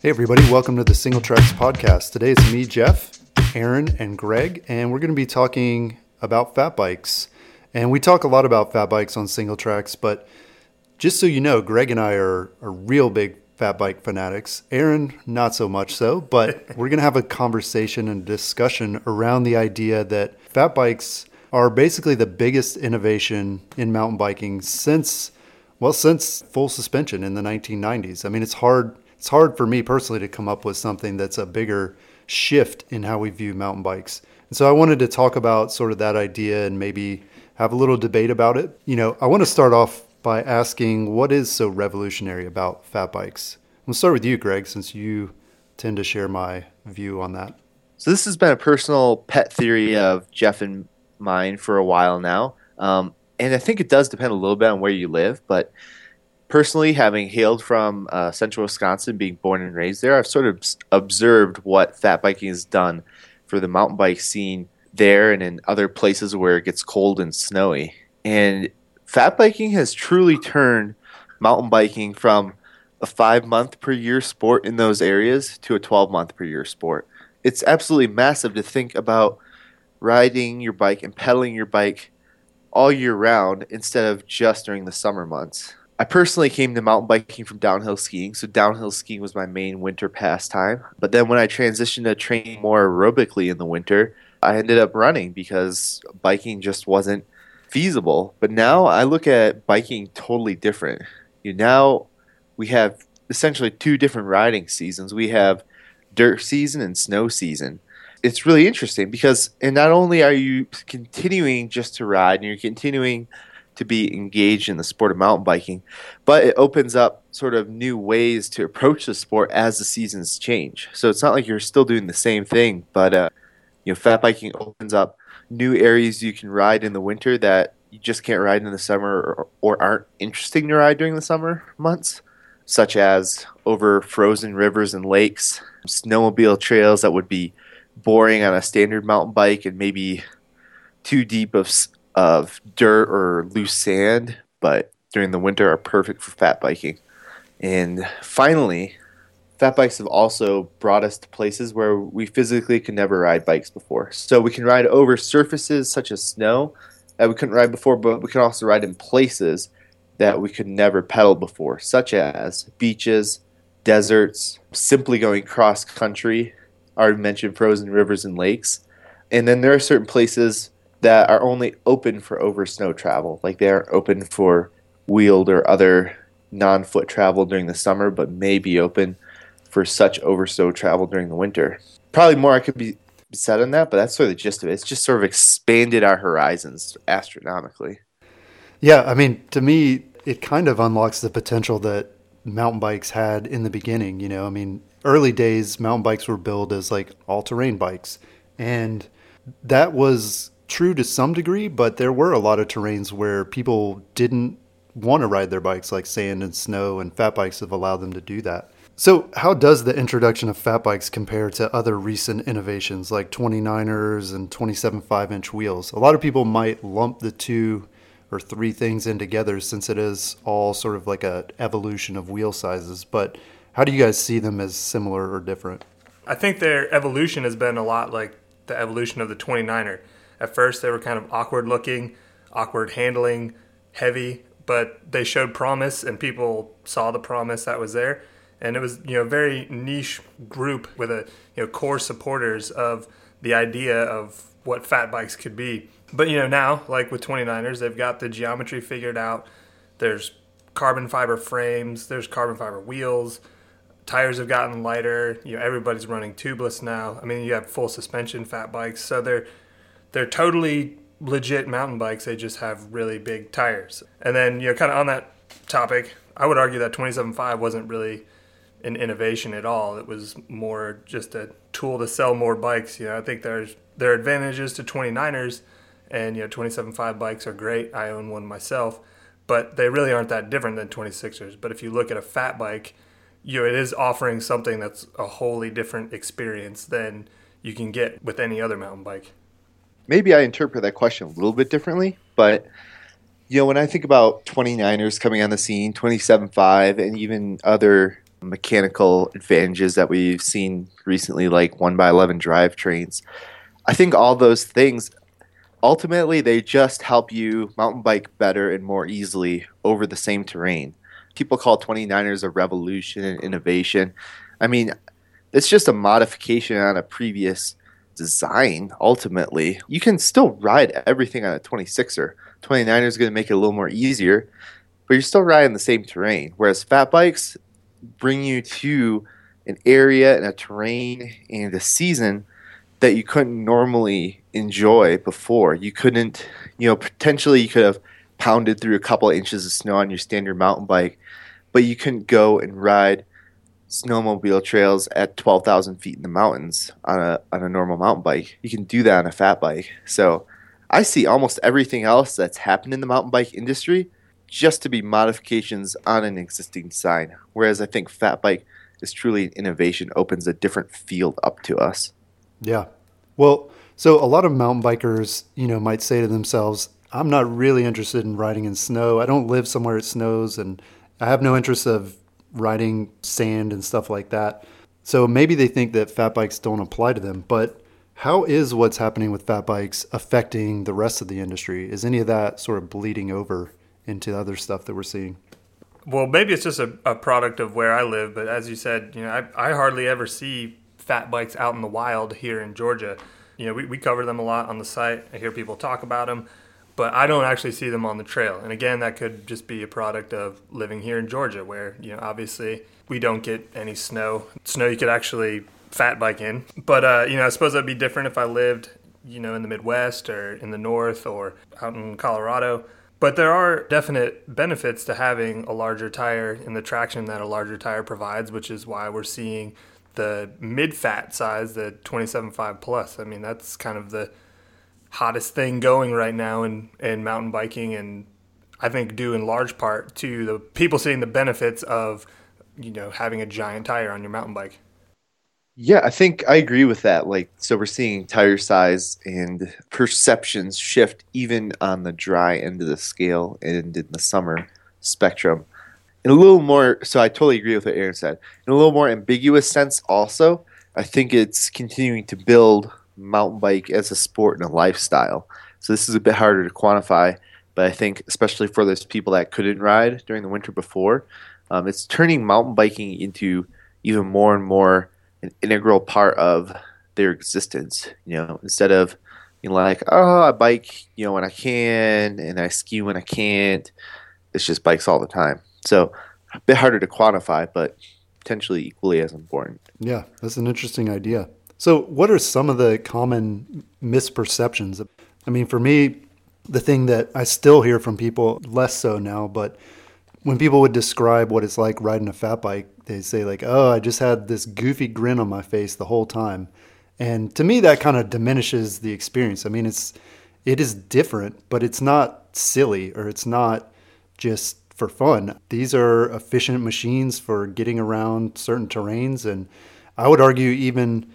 Hey, everybody, welcome to the Singletracks podcast. Today it's me, Jeff, Aaron, and Greg, and we're going to be talking about fat bikes. And we talk a lot about fat bikes on Singletracks, but just so you know, Greg and I are, are real big fat bike fanatics. Aaron, not so much so, but we're going to have a conversation and discussion around the idea that fat bikes are basically the biggest innovation in mountain biking since, well, since full suspension in the 1990s. I mean, it's hard it's hard for me personally to come up with something that's a bigger shift in how we view mountain bikes. And so I wanted to talk about sort of that idea and maybe have a little debate about it. You know, I want to start off by asking what is so revolutionary about fat bikes? We'll start with you, Greg, since you tend to share my view on that. So this has been a personal pet theory of Jeff and mine for a while now. Um, and I think it does depend a little bit on where you live, but personally, having hailed from uh, central Wisconsin, being born and raised there, I've sort of observed what fat biking has done for the mountain bike scene there and in other places where it gets cold and snowy. And fat biking has truly turned mountain biking from a five month per year sport in those areas to a 12 month per year sport. It's absolutely massive to think about riding your bike and pedaling your bike all year round instead of just during the summer months. I personally came to mountain biking from downhill skiing, so downhill skiing was my main winter pastime. But then when I transitioned to training more aerobically in the winter, I ended up running because biking just wasn't feasible. But now I look at biking totally different. You know, now we have essentially two different riding seasons. We have dirt season and snow season. It's really interesting because and not only are you continuing just to ride and you're continuing to be engaged in the sport of mountain biking, but it opens up sort of new ways to approach the sport as the seasons change. So it's not like you're still doing the same thing, but uh, you know, fat biking opens up new areas you can ride in the winter that you just can't ride in the summer or, or aren't interesting to ride during the summer months, such as over frozen rivers and lakes, snowmobile trails that would be boring on a standard mountain bike and maybe too deep of of dirt or loose sand, but during the winter are perfect for fat biking. And finally, fat bikes have also brought us to places where we physically could never ride bikes before. So we can ride over surfaces such as snow that we couldn't ride before, but we can also ride in places that we could never pedal before, such as beaches, deserts, simply going cross country. I already mentioned frozen rivers and lakes. And then there are certain places that are only open for over snow travel. Like they aren't open for wheeled or other non foot travel during the summer, but may be open for such over snow travel during the winter. Probably more I could be said on that, but that's sort of the gist of it. It's just sort of expanded our horizons astronomically. Yeah, I mean, to me, it kind of unlocks the potential that mountain bikes had in the beginning. You know, I mean, early days, mountain bikes were billed as like all terrain bikes. And that was true to some degree, but there were a lot of terrains where people didn't want to ride their bikes, like sand and snow, and fat bikes have allowed them to do that. So, how does the introduction of fat bikes compare to other recent innovations like 29ers and 27 5 inch wheels? A lot of people might lump the two or three things in together since it is all sort of like an evolution of wheel sizes, but how do you guys see them as similar or different? I think their evolution has been a lot like the evolution of the 29er. At first, they were kind of awkward looking, awkward handling, heavy, but they showed promise and people saw the promise that was there. And it was, you know, a very niche group with a, you know, core supporters of the idea of what fat bikes could be. But, you know, now, like with 29ers, they've got the geometry figured out. There's carbon fiber frames, there's carbon fiber wheels, tires have gotten lighter. You know, everybody's running tubeless now. I mean, you have full suspension fat bikes, so they're they're totally legit mountain bikes. They just have really big tires. And then, you know, kind of on that topic, I would argue that 27.5 wasn't really an innovation at all. It was more just a tool to sell more bikes. You know, I think there's there are advantages to 29ers, and you know, 27.5 bikes are great. I own one myself, but they really aren't that different than 26ers. But if you look at a fat bike, you know, it is offering something that's a wholly different experience than you can get with any other mountain bike maybe I interpret that question a little bit differently, but you know, when I think about 29ers coming on the scene, 27.5, and even other mechanical advantages that we've seen recently, like 1 by 11 drivetrains. I think all those things ultimately they just help you mountain bike better and more easily over the same terrain. People call 29ers a revolution and innovation. I mean, it's just a modification on a previous design ultimately. You can still ride everything on a 26er. 29er is going to make it a little more easier, but you're still riding the same terrain. Whereas fat bikes bring you to an area and a terrain and a season that you couldn't normally enjoy before. You couldn't, you know, potentially you could have pounded through a couple of inches of snow on your standard mountain bike, but you couldn't go and ride snowmobile trails at 12,000 feet in the mountains on a, on a normal mountain bike. You can do that on a fat bike. So I see almost everything else that's happened in the mountain bike industry just to be modifications on an existing sign. Whereas I think fat bike is truly an innovation, opens a different field up to us. Yeah. Well, so a lot of mountain bikers, you know, might say to themselves, I'm not really interested in riding in snow. I don't live somewhere it snows and I have no interest of riding sand and stuff like that. So maybe they think that fat bikes don't apply to them, but how is what's happening with fat bikes affecting the rest of the industry? Is any of that sort of bleeding over into other stuff that we're seeing? Well, maybe it's just a, a product of where I live, but as you said, you know, I, I hardly ever see fat bikes out in the wild here in Georgia. You know, we, we cover them a lot on the site. I hear people talk about them but I don't actually see them on the trail. And again, that could just be a product of living here in Georgia, where you know obviously we don't get any snow. Snow you could actually fat bike in, but uh, you know I suppose that'd be different if I lived you know in the Midwest or in the North or out in Colorado. But there are definite benefits to having a larger tire and the traction that a larger tire provides, which is why we're seeing the mid fat size, the 27.5 plus. I mean, that's kind of the hottest thing going right now in, in mountain biking and I think due in large part to the people seeing the benefits of you know having a giant tire on your mountain bike. Yeah, I think I agree with that. Like so we're seeing tire size and perceptions shift even on the dry end of the scale and in the summer spectrum. In a little more so I totally agree with what Aaron said. In a little more ambiguous sense also, I think it's continuing to build mountain bike as a sport and a lifestyle. So this is a bit harder to quantify, but I think especially for those people that couldn't ride during the winter before, um, it's turning mountain biking into even more and more an integral part of their existence. You know, instead of you know like oh I bike you know when I can and I ski when I can't, it's just bikes all the time. So a bit harder to quantify, but potentially equally as important. Yeah, that's an interesting idea. So, what are some of the common misperceptions? I mean, for me, the thing that I still hear from people, less so now, but when people would describe what it's like riding a fat bike, they say like, "Oh, I just had this goofy grin on my face the whole time." And to me that kind of diminishes the experience. I mean, it's it is different, but it's not silly or it's not just for fun. These are efficient machines for getting around certain terrains and I would argue even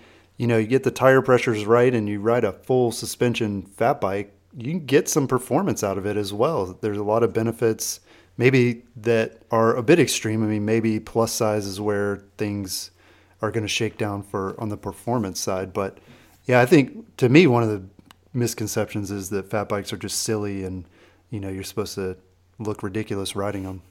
you know, you get the tire pressures right and you ride a full suspension fat bike, you can get some performance out of it as well. There's a lot of benefits, maybe that are a bit extreme. I mean, maybe plus size is where things are going to shake down for on the performance side. But yeah, I think to me, one of the misconceptions is that fat bikes are just silly and, you know, you're supposed to look ridiculous riding them.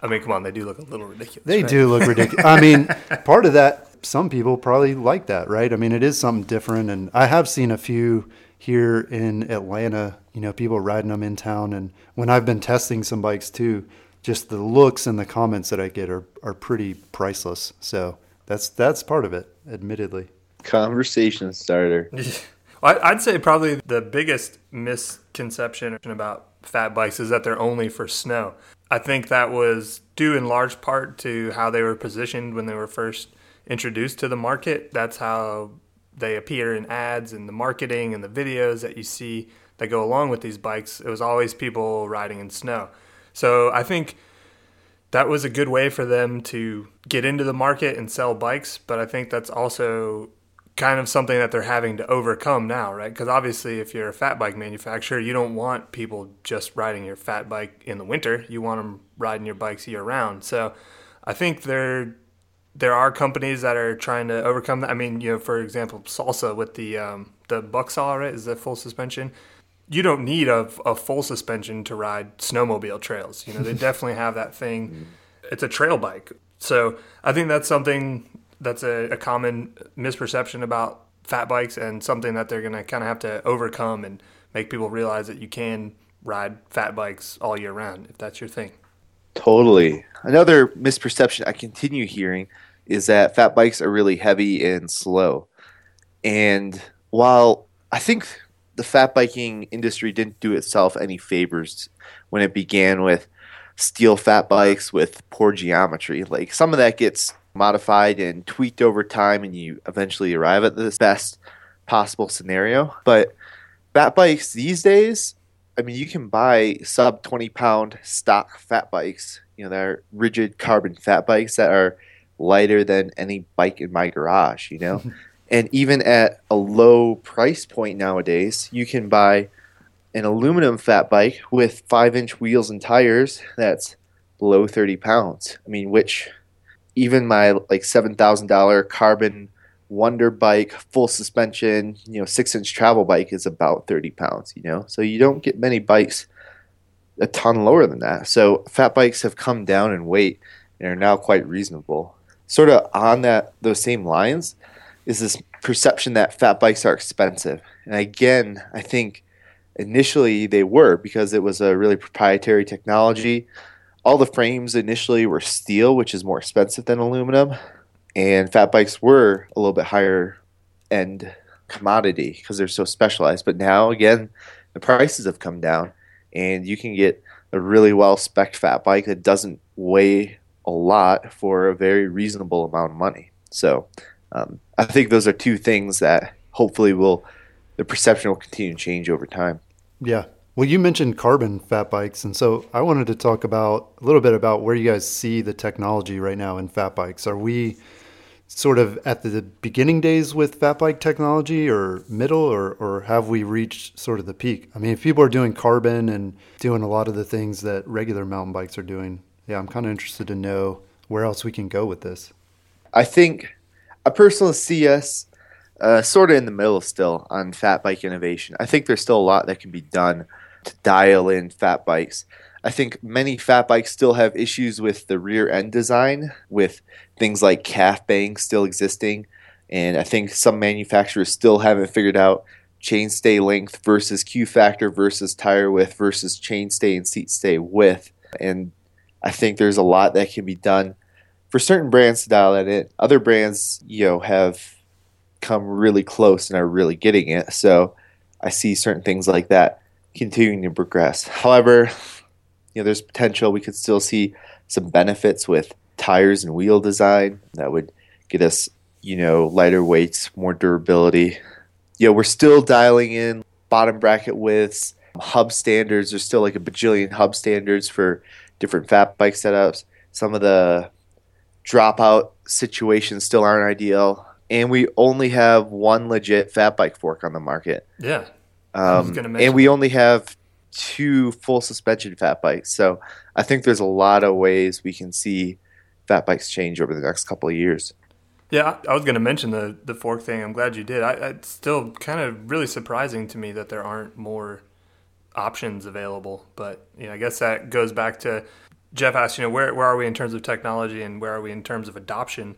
I mean, come on, they do look a little ridiculous. They right? do look ridiculous. I mean, part of that some people probably like that, right? I mean, it is something different, and I have seen a few here in Atlanta. You know, people riding them in town, and when I've been testing some bikes too, just the looks and the comments that I get are are pretty priceless. So that's that's part of it, admittedly. Conversation starter. I'd say probably the biggest misconception about fat bikes is that they're only for snow. I think that was due in large part to how they were positioned when they were first introduced to the market. That's how they appear in ads and the marketing and the videos that you see that go along with these bikes. It was always people riding in snow. So I think that was a good way for them to get into the market and sell bikes. But I think that's also kind of something that they're having to overcome now, right? Because obviously, if you're a fat bike manufacturer, you don't want people just riding your fat bike in the winter. You want them riding your bikes year round. So I think they're there are companies that are trying to overcome that. I mean, you know, for example, Salsa with the um, the Bucksaw, right, is the full suspension. You don't need a, a full suspension to ride snowmobile trails. You know, they definitely have that thing. It's a trail bike. So I think that's something that's a, a common misperception about fat bikes and something that they're going to kind of have to overcome and make people realize that you can ride fat bikes all year round if that's your thing. Totally. Another misperception I continue hearing is that fat bikes are really heavy and slow. And while I think the fat biking industry didn't do itself any favors when it began with steel fat bikes with poor geometry, like some of that gets modified and tweaked over time and you eventually arrive at the best possible scenario. But fat bikes these days, I mean, you can buy sub 20 pound stock fat bikes, you know, they're rigid carbon fat bikes that are lighter than any bike in my garage, you know? and even at a low price point nowadays, you can buy an aluminum fat bike with five inch wheels and tires that's below 30 pounds. I mean, which even my like $7,000 carbon wonder bike, full suspension, you know, six inch travel bike is about 30 pounds, you know? So you don't get many bikes a ton lower than that. So fat bikes have come down in weight and are now quite reasonable sort of on that those same lines is this perception that fat bikes are expensive. And again, I think initially they were because it was a really proprietary technology. All the frames initially were steel, which is more expensive than aluminum, and fat bikes were a little bit higher end commodity because they're so specialized. But now again, the prices have come down and you can get a really well spec fat bike that doesn't weigh a lot for a very reasonable amount of money. So um, I think those are two things that hopefully will the perception will continue to change over time. Yeah. Well, you mentioned carbon fat bikes, and so I wanted to talk about a little bit about where you guys see the technology right now in fat bikes. Are we sort of at the beginning days with fat bike technology or middle or, or have we reached sort of the peak? I mean, if people are doing carbon and doing a lot of the things that regular mountain bikes are doing, yeah, I'm kind of interested to know where else we can go with this. I think I personally see us uh, sort of in the middle still on fat bike innovation. I think there's still a lot that can be done to dial in fat bikes. I think many fat bikes still have issues with the rear end design, with things like calf bangs still existing. And I think some manufacturers still haven't figured out chainstay length versus Q factor versus tire width versus chainstay and seat stay width. And I think there's a lot that can be done for certain brands to dial that in. Other brands, you know, have come really close and are really getting it. So I see certain things like that continuing to progress. However, you know, there's potential we could still see some benefits with tires and wheel design that would get us, you know, lighter weights, more durability. You know, we're still dialing in bottom bracket widths, hub standards. There's still like a bajillion hub standards for different fat bike setups. Some of the dropout situations still aren't ideal, and we only have one legit fat bike fork on the market. Yeah, um, and we only have two full suspension fat bikes. So I think there's a lot of ways we can see fat bikes change over the next couple of years. Yeah, I was going to mention the the fork thing. I'm glad you did. I, it's still kind of really surprising to me that there aren't more options available. But you know, I guess that goes back to Jeff asked, you know, where where are we in terms of technology and where are we in terms of adoption?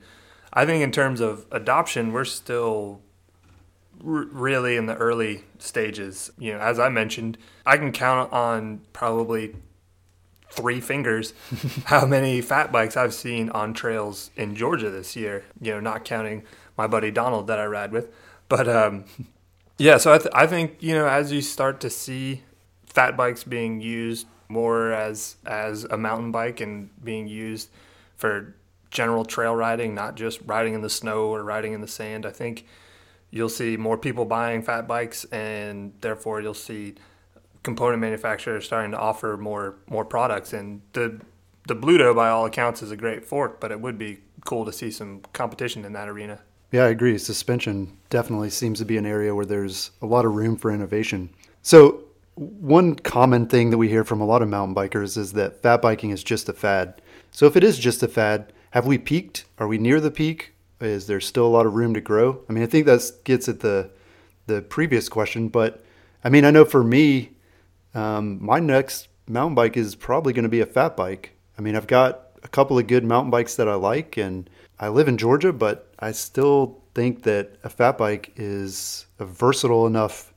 I think in terms of adoption, we're still r- really in the early stages. You know, as I mentioned, I can count on probably three fingers how many fat bikes I've seen on trails in Georgia this year. You know, not counting my buddy Donald that I ride with, but um, yeah. So I, th- I think you know as you start to see fat bikes being used more as as a mountain bike and being used for general trail riding, not just riding in the snow or riding in the sand. I think you'll see more people buying fat bikes, and therefore you'll see component manufacturers starting to offer more more products. And the the Bluto, by all accounts, is a great fork, but it would be cool to see some competition in that arena. Yeah, I agree. Suspension definitely seems to be an area where there's a lot of room for innovation. So one common thing that we hear from a lot of mountain bikers is that fat biking is just a fad. So if it is just a fad, have we peaked? Are we near the peak? Is there still a lot of room to grow? I mean, I think that gets at the the previous question, but I mean, I know for me, um, my next mountain bike is probably going to be a fat bike. I mean, I've got a couple of good mountain bikes that I like, and I live in Georgia, but I still think that a fat bike is a versatile enough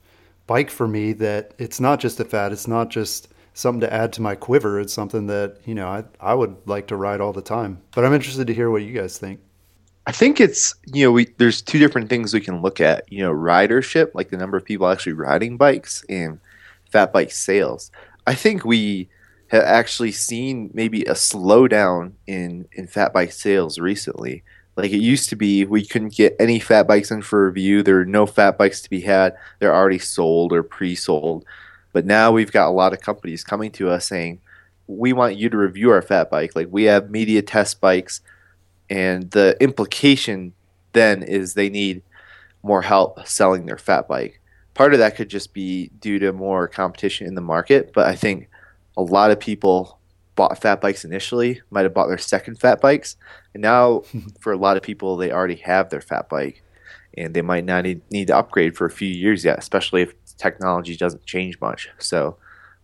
bike for me that it's not just a fat, it's not just something to add to my quiver. It's something that, you know, I, I would like to ride all the time. But I'm interested to hear what you guys think. I think it's you know we there's two different things we can look at. You know, ridership, like the number of people actually riding bikes, and fat bike sales. I think we have actually seen maybe a slowdown in in fat bike sales recently. Like it used to be, we couldn't get any fat bikes in for review. There are no fat bikes to be had. They're already sold or pre-sold. But now we've got a lot of companies coming to us saying, "We want you to review our fat bike. Like we have media test bikes." and the implication then is they need more help selling their fat bike. Part of that could just be due to more competition in the market, but I think a lot of people bought fat bikes initially, might have bought their second fat bikes, and now for a lot of people they already have their fat bike and they might not need, need to upgrade for a few years yet, especially if technology doesn't change much. So,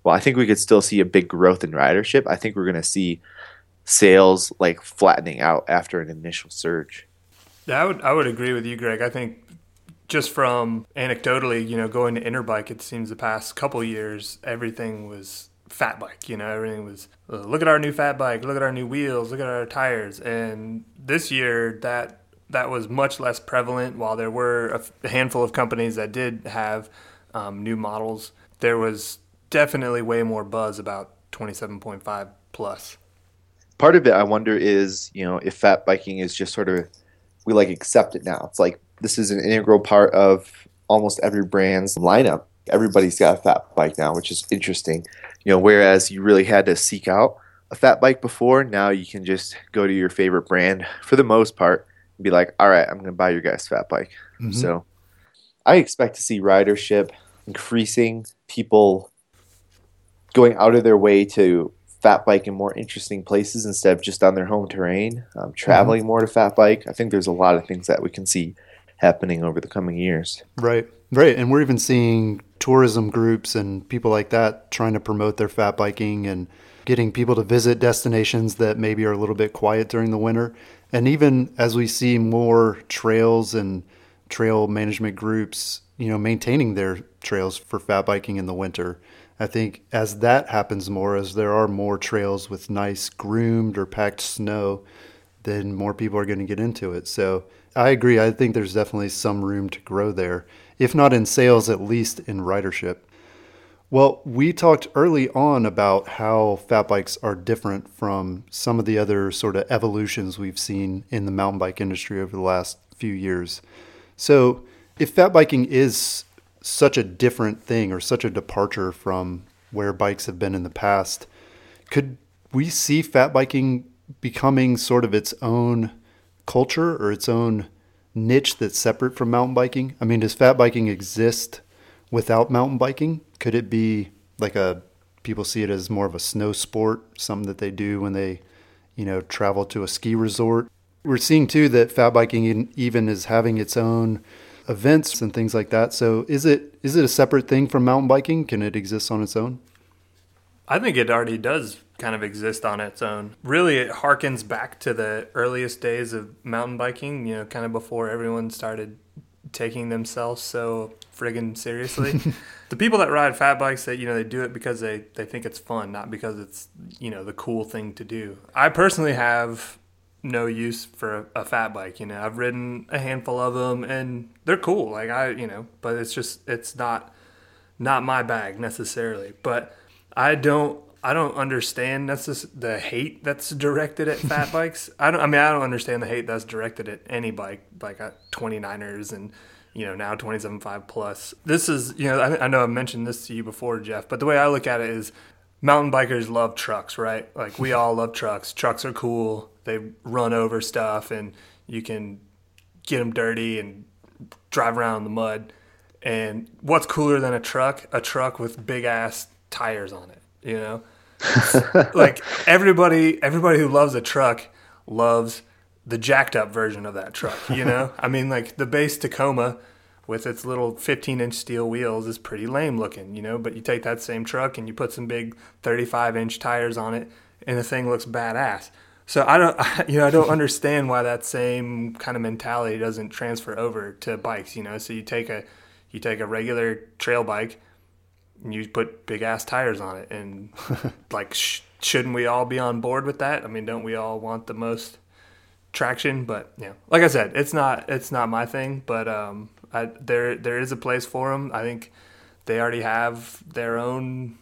well, I think we could still see a big growth in ridership. I think we're going to see sales like flattening out after an initial surge. Yeah, I would I would agree with you, Greg. I think just from anecdotally, you know, going to Interbike, it seems the past couple years everything was fat bike. You know, everything was look at our new fat bike, look at our new wheels, look at our tires. And this year, that that was much less prevalent. While there were a handful of companies that did have um, new models, there was definitely way more buzz about 27.5 plus part of it I wonder is you know if fat biking is just sort of we like accept it now. It's like this is an integral part of almost every brand's lineup. Everybody's got a fat bike now, which is interesting. You know, whereas you really had to seek out a fat bike before, now you can just go to your favorite brand for the most part and be like, all right, I'm going to buy your guys' fat bike. Mm-hmm. So I expect to see ridership increasing, people going out of their way to fat bike in more interesting places instead of just on their home terrain, um, traveling mm-hmm. more to fat bike. I think there's a lot of things that we can see happening over the coming years. Right, right. And we're even seeing tourism groups and people like that trying to promote their fat biking and getting people to visit destinations that maybe are a little bit quiet during the winter. And even as we see more trails and trail management groups, you know, maintaining their trails for fat biking in the winter I think as that happens more, as there are more trails with nice groomed or packed snow, then more people are going to get into it. So I agree. I think there's definitely some room to grow there, if not in sales, at least in ridership. Well, we talked early on about how fat bikes are different from some of the other sort of evolutions we've seen in the mountain bike industry over the last few years. So, if fat biking is such a different thing or such a departure from where bikes have been in the past. Could we see fat biking becoming sort of its own culture or its own niche that's separate from mountain biking? I mean, does fat biking exist without mountain biking? Could it be like a people see it as more of a snow sport, something that they do when they, you know, travel to a ski resort? We're seeing too that fat biking even is having its own events and things like that. So is it is it a separate thing from mountain biking? Can it exist on its own? I think it already does kind of exist on its own. Really, it harkens back to the earliest days of mountain biking, you know, kind of before everyone started taking themselves so friggin' seriously. the people that ride fat bikes, that you know, they do it because they, they think it's fun, not because it's, you know, the cool thing to do. I personally have no use for a, a, fat bike. You know, I've ridden a handful of them, and they're cool. Like I, you know, but it's just it's not not my bag necessarily. But I don't I don't understand that's just the hate that's directed at fat bikes. I don't. I mean, I don't understand the hate that's directed at any bike, like at 29ers and you know now 27.5 plus. This is you know I, I know I've mentioned this to you before, Jeff. But the way I look at it is mountain bikers love trucks, right? Like we all love trucks. Trucks are cool. They run over stuff, and you can get them dirty and drive around in the mud. And what's cooler than a truck? A truck with big ass tires on it. You know, like everybody, everybody who loves a truck loves the jacked up version of that truck. You know, I mean, like the base Tacoma with its little 15 inch steel wheels is pretty lame looking, you know. But you take that same truck and you put some big 35 inch tires on it, and the thing looks badass. So I don't, you know, I don't understand why that same kind of mentality doesn't transfer over to bikes. You know, so you take a you take a regular trail bike you put big ass tires on it, and like, sh- shouldn't we all be on board with that? I mean, don't we all want the most traction? But yeah, like I said, it's not it's not my thing, but um, I, there there is a place for them. I think they already have their own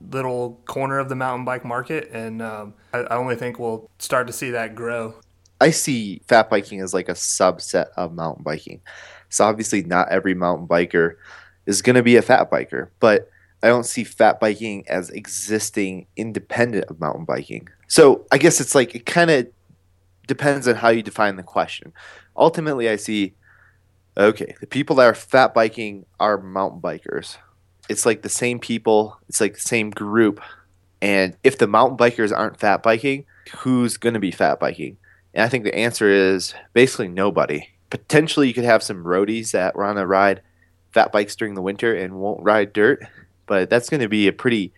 little corner of the mountain bike market, and um, I, I only think we'll start to see that grow. I see fat biking as like a subset of mountain biking. So obviously, not every mountain biker is going to be a fat biker, but I don't see fat biking as existing independent of mountain biking. So I guess it's like it kind of depends on how you define the question. Ultimately, I see okay, the people that are fat biking are mountain bikers. It's like the same people, it's like the same group. And if the mountain bikers aren't fat biking, who's going to be fat biking? And I think the answer is basically nobody. Potentially, you could have some roadies that want to ride fat bikes during the winter and won't ride dirt, but that's going to be a pretty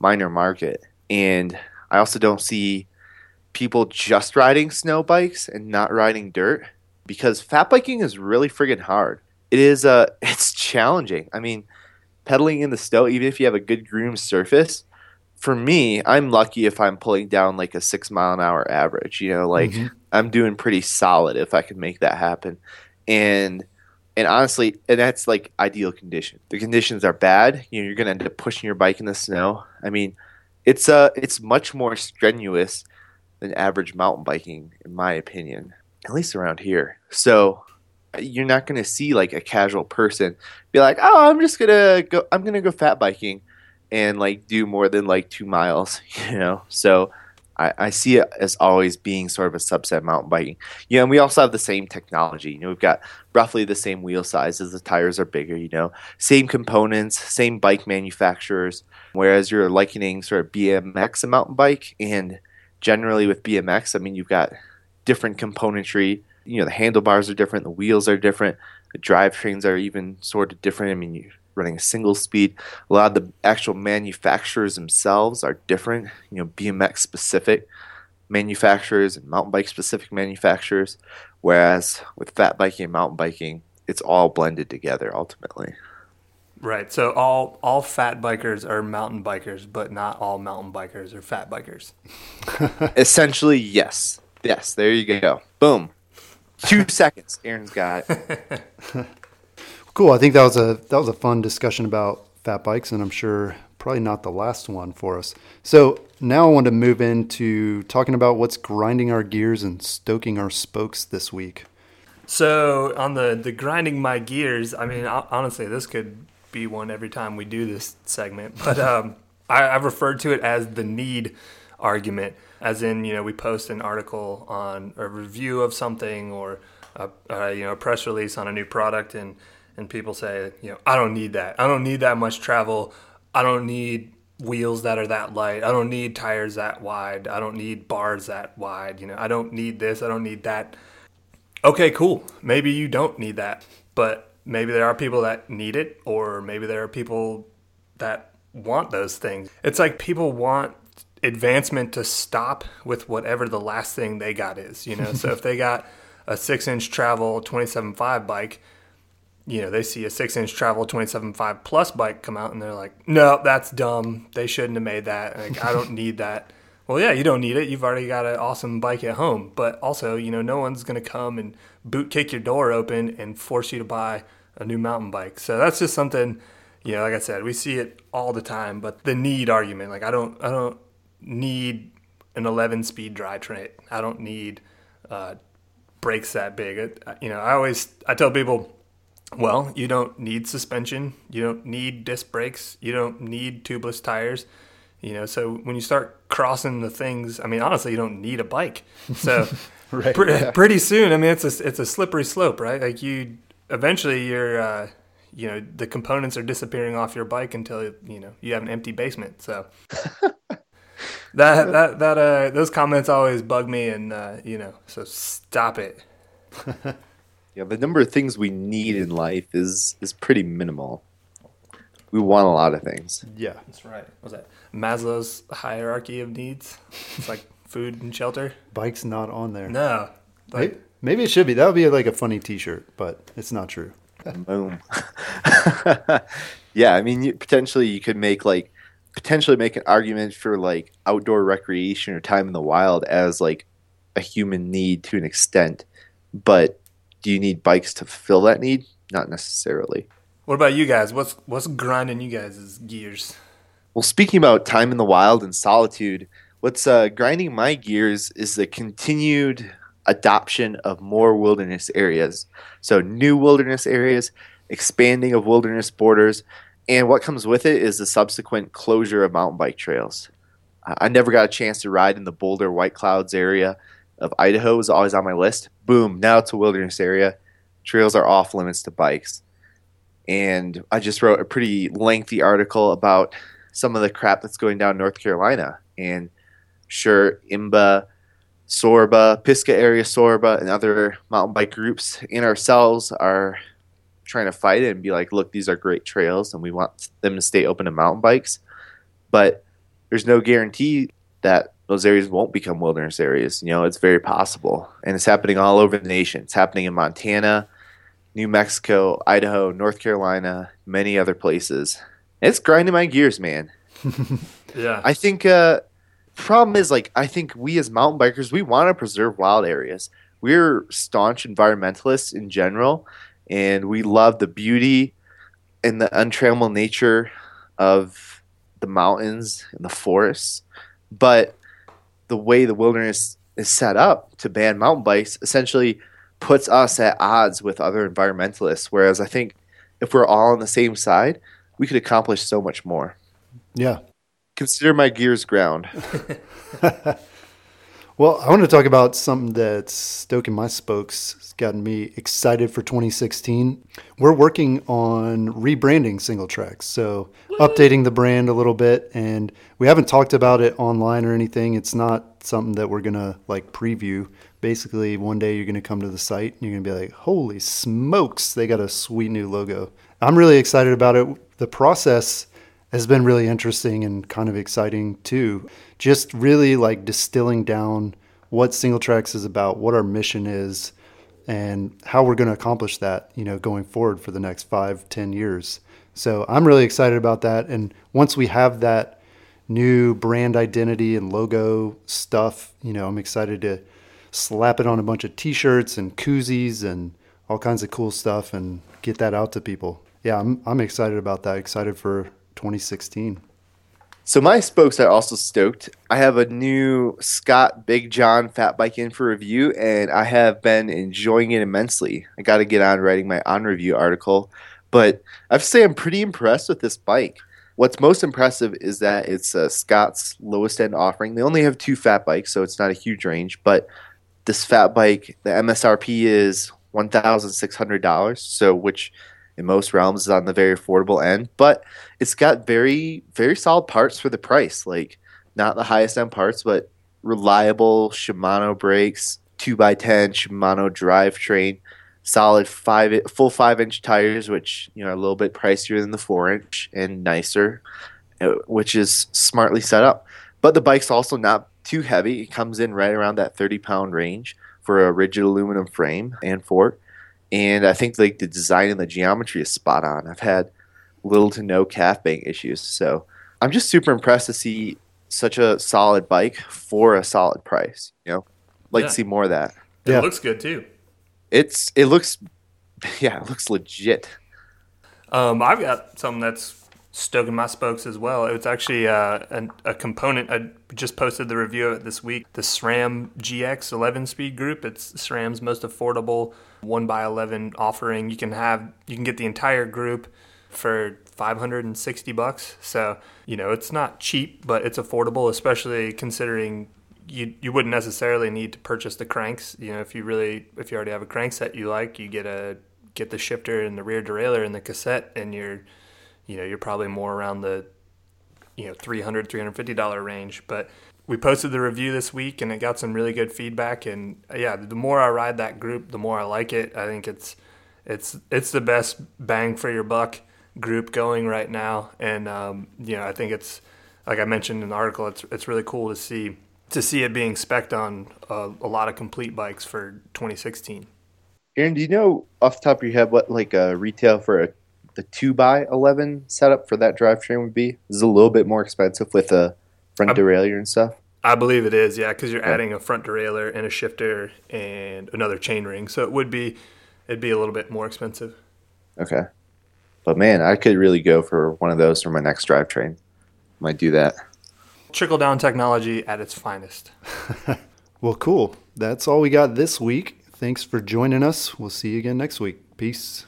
minor market. And I also don't see people just riding snow bikes and not riding dirt because fat biking is really friggin' hard. It is uh it's challenging. I mean, pedaling in the snow, even if you have a good groomed surface, for me, I'm lucky if I'm pulling down like a six mile an hour average. You know, like mm-hmm. I'm doing pretty solid if I can make that happen. And and honestly, and that's like ideal condition. The conditions are bad. You know, you're gonna end up pushing your bike in the snow. I mean, it's uh it's much more strenuous than average mountain biking, in my opinion at least around here. So you're not going to see like a casual person be like, "Oh, I'm just gonna go. I'm gonna go fat biking," and like do more than like two miles. You know, so I, I see it as always being sort of a subset of mountain biking. Yeah, and we also have the same technology. You know, we've got roughly the same wheel sizes. The tires are bigger. You know, same components, same bike manufacturers. Whereas you're likening sort of BMX a mountain bike, and generally with BMX, I mean, you've got different componentry. You know, the handlebars are different, the wheels are different, the drivetrains are even sort of different. I mean, you're running a single speed. A lot of the actual manufacturers themselves are different. You know, BMX specific manufacturers and mountain bike specific manufacturers. Whereas with fat biking and mountain biking, it's all blended together ultimately. Right. So all all fat bikers are mountain bikers, but not all mountain bikers are fat bikers. Essentially, yes. Yes, there you go. Boom. Two seconds. Aaron's got it. cool. I think that was a that was a fun discussion about fat bikes, and I'm sure probably not the last one for us. So now I want to move into talking about what's grinding our gears and stoking our spokes this week. So on the the grinding my gears, I mean honestly, this could be one every time we do this segment, but um, I, I've referred to it as the need argument as in you know we post an article on a review of something or a, a, you know a press release on a new product and and people say you know I don't need that. I don't need that much travel. I don't need wheels that are that light. I don't need tires that wide. I don't need bars that wide. You know I don't need this. I don't need that. Okay cool. Maybe you don't need that but maybe there are people that need it or maybe there are people that want those things. It's like people want advancement to stop with whatever the last thing they got is, you know. so if they got a six inch travel 27.5 bike, you know, they see a six inch travel 27.5 plus bike come out and they're like, no, that's dumb. They shouldn't have made that. Like, I don't need that. Well, yeah, you don't need it. You've already got an awesome bike at home. But also, you know, no one's going to come and boot kick your door open and force you to buy a new mountain bike. So that's just something, you know, like I said, we see it all the time. But the need argument, like I don't, I don't need an 11 speed drivetrain. I don't need uh, brakes that big. It, you know, I always I tell people, well, you don't need suspension. You don't need disc brakes. You don't need tubeless tires. You know, so when you start crossing the things, I mean, honestly, you don't need a bike. So right, pre- yeah. pretty soon, I mean, it's a it's a slippery slope, right? Like you eventually you're. Uh, you know the components are disappearing off your bike until you know you have an empty basement so that that that uh, those comments always bug me, and uh, you know, so stop it. Yeah, the number of things we need in life is is pretty minimal. We want a lot of things. Yeah. That's right. What's that? Maslow's hierarchy of needs. It's like food and shelter. Bike's not on there. No, like Maybe, maybe it should be. That would be like a funny T-shirt, but it's not true. Boom. yeah, I mean, you, potentially you could make like potentially make an argument for like outdoor recreation or time in the wild as like a human need to an extent, but do you need bikes to fill that need? Not necessarily. What about you guys? What's what's grinding you guys' gears? Well, speaking about time in the wild and solitude, what's uh, grinding my gears is the continued adoption of more wilderness areas. So, new wilderness areas, expanding of wilderness borders, and what comes with it is the subsequent closure of mountain bike trails. I I never got a chance to ride in the Boulder White Clouds area of Idaho, was always on my list. Boom, now it's a wilderness area. Trails are off limits to bikes. And I just wrote a pretty lengthy article about some of the crap that's going down North Carolina. And sure, IMBA, Sorba, Pisgah area Sorba, and other mountain bike groups and ourselves are trying to fight it and be like, look, these are great trails and we want them to stay open to mountain bikes. But there's no guarantee that those areas won't become wilderness areas. You know, it's very possible. And it's happening all over the nation. It's happening in Montana, New Mexico, Idaho, North Carolina, many other places. It's grinding my gears, man. Yeah, I think uh problem is like I think we as mountain bikers we want to preserve wild areas. We're staunch environmentalists in general and we love the beauty and the untrammeled nature of the mountains and the forests. But the way the wilderness is set up to ban mountain bikes essentially puts us at odds with other environmentalists. Whereas I think if we're all on the same side, we could accomplish so much more. Yeah. Consider my gears ground. Well, I want to talk about something that's stoking my spokes. It's gotten me excited for 2016. We're working on rebranding Singletracks, so updating the brand a little bit. And we haven't talked about it online or anything. It's not something that we're gonna like preview. Basically, one day you're gonna come to the site and you're gonna be like, "Holy smokes! They got a sweet new logo." I'm really excited about it. The process has been really interesting and kind of exciting too. Just really like distilling down what Singletracks is about, what our mission is, and how we're going to accomplish that, you know, going forward for the next five, ten years. So I'm really excited about that. And once we have that new brand identity and logo stuff, you know, I'm excited to slap it on a bunch of t-shirts and koozies and all kinds of cool stuff and get that out to people. Yeah, I'm I'm excited about that. Excited for 2016. So my spokes are also stoked. I have a new Scott Big Jon fat bike in for review, and I have been enjoying it immensely. I got to get on writing my on review article, but I have to say I'm pretty impressed with this bike. What's most impressive is that it's uh, Scott's lowest end offering. They only have two fat bikes, so it's not a huge range. But this fat bike, the MSRP is one thousand six hundred dollars. So which in most realms is on the very affordable end, but it's got very very solid parts for the price. Like not the highest end parts, but reliable Shimano brakes, two x ten Shimano drivetrain, solid five full five inch tires, which you know are a little bit pricier than the four inch and nicer, uh, which is smartly set up. But the bike's also not too heavy. It comes in right around that thirty pound range for a rigid aluminum frame and fork and I think like the design and the geometry is spot on. I've had little to no calf bang issues, so I'm just super impressed to see such a solid bike for a solid price. You know, like Yeah. to see more of that. it Yeah. looks good too. It's it looks, yeah, it looks legit. Um, I've got something that's stoking my spokes as well. It's actually uh, an, a component. I just posted the review of it this week. The SRAM GX 11 speed group. It's SRAM's most affordable one by 11 offering. You can have you can get the entire group for 560 bucks. So you know it's not cheap, but it's affordable, especially considering. You, you wouldn't necessarily need to purchase the cranks. You know, if you really if you already have a crank set you like, you get a get the shifter and the rear derailleur and the cassette, and you're you know you're probably more around the you know 300 350 dollar range. But we posted the review this week and it got some really good feedback. And uh, yeah the more i ride that group the more i like it. I think it's it's it's the best bang for your buck group going right now. And um, you know i think it's like i mentioned in the article it's it's really cool to see to see it being specced on a, a lot of complete bikes for 2016 Aaron, do you know off the top of your head what like a retail for a the two by eleven setup for that drivetrain would be? Is a little bit more expensive with a front I- derailleur and stuff? I believe it is, yeah, because you're Yeah. adding a front derailleur and a shifter and another chain ring, so it would be it'd be a little bit more expensive. Okay. But man, I could really go for one of those for my next drivetrain. Might do that. Trickle down technology at its finest. Well, cool. That's all we got this week. Thanks for joining us. We'll see you again next week. Peace.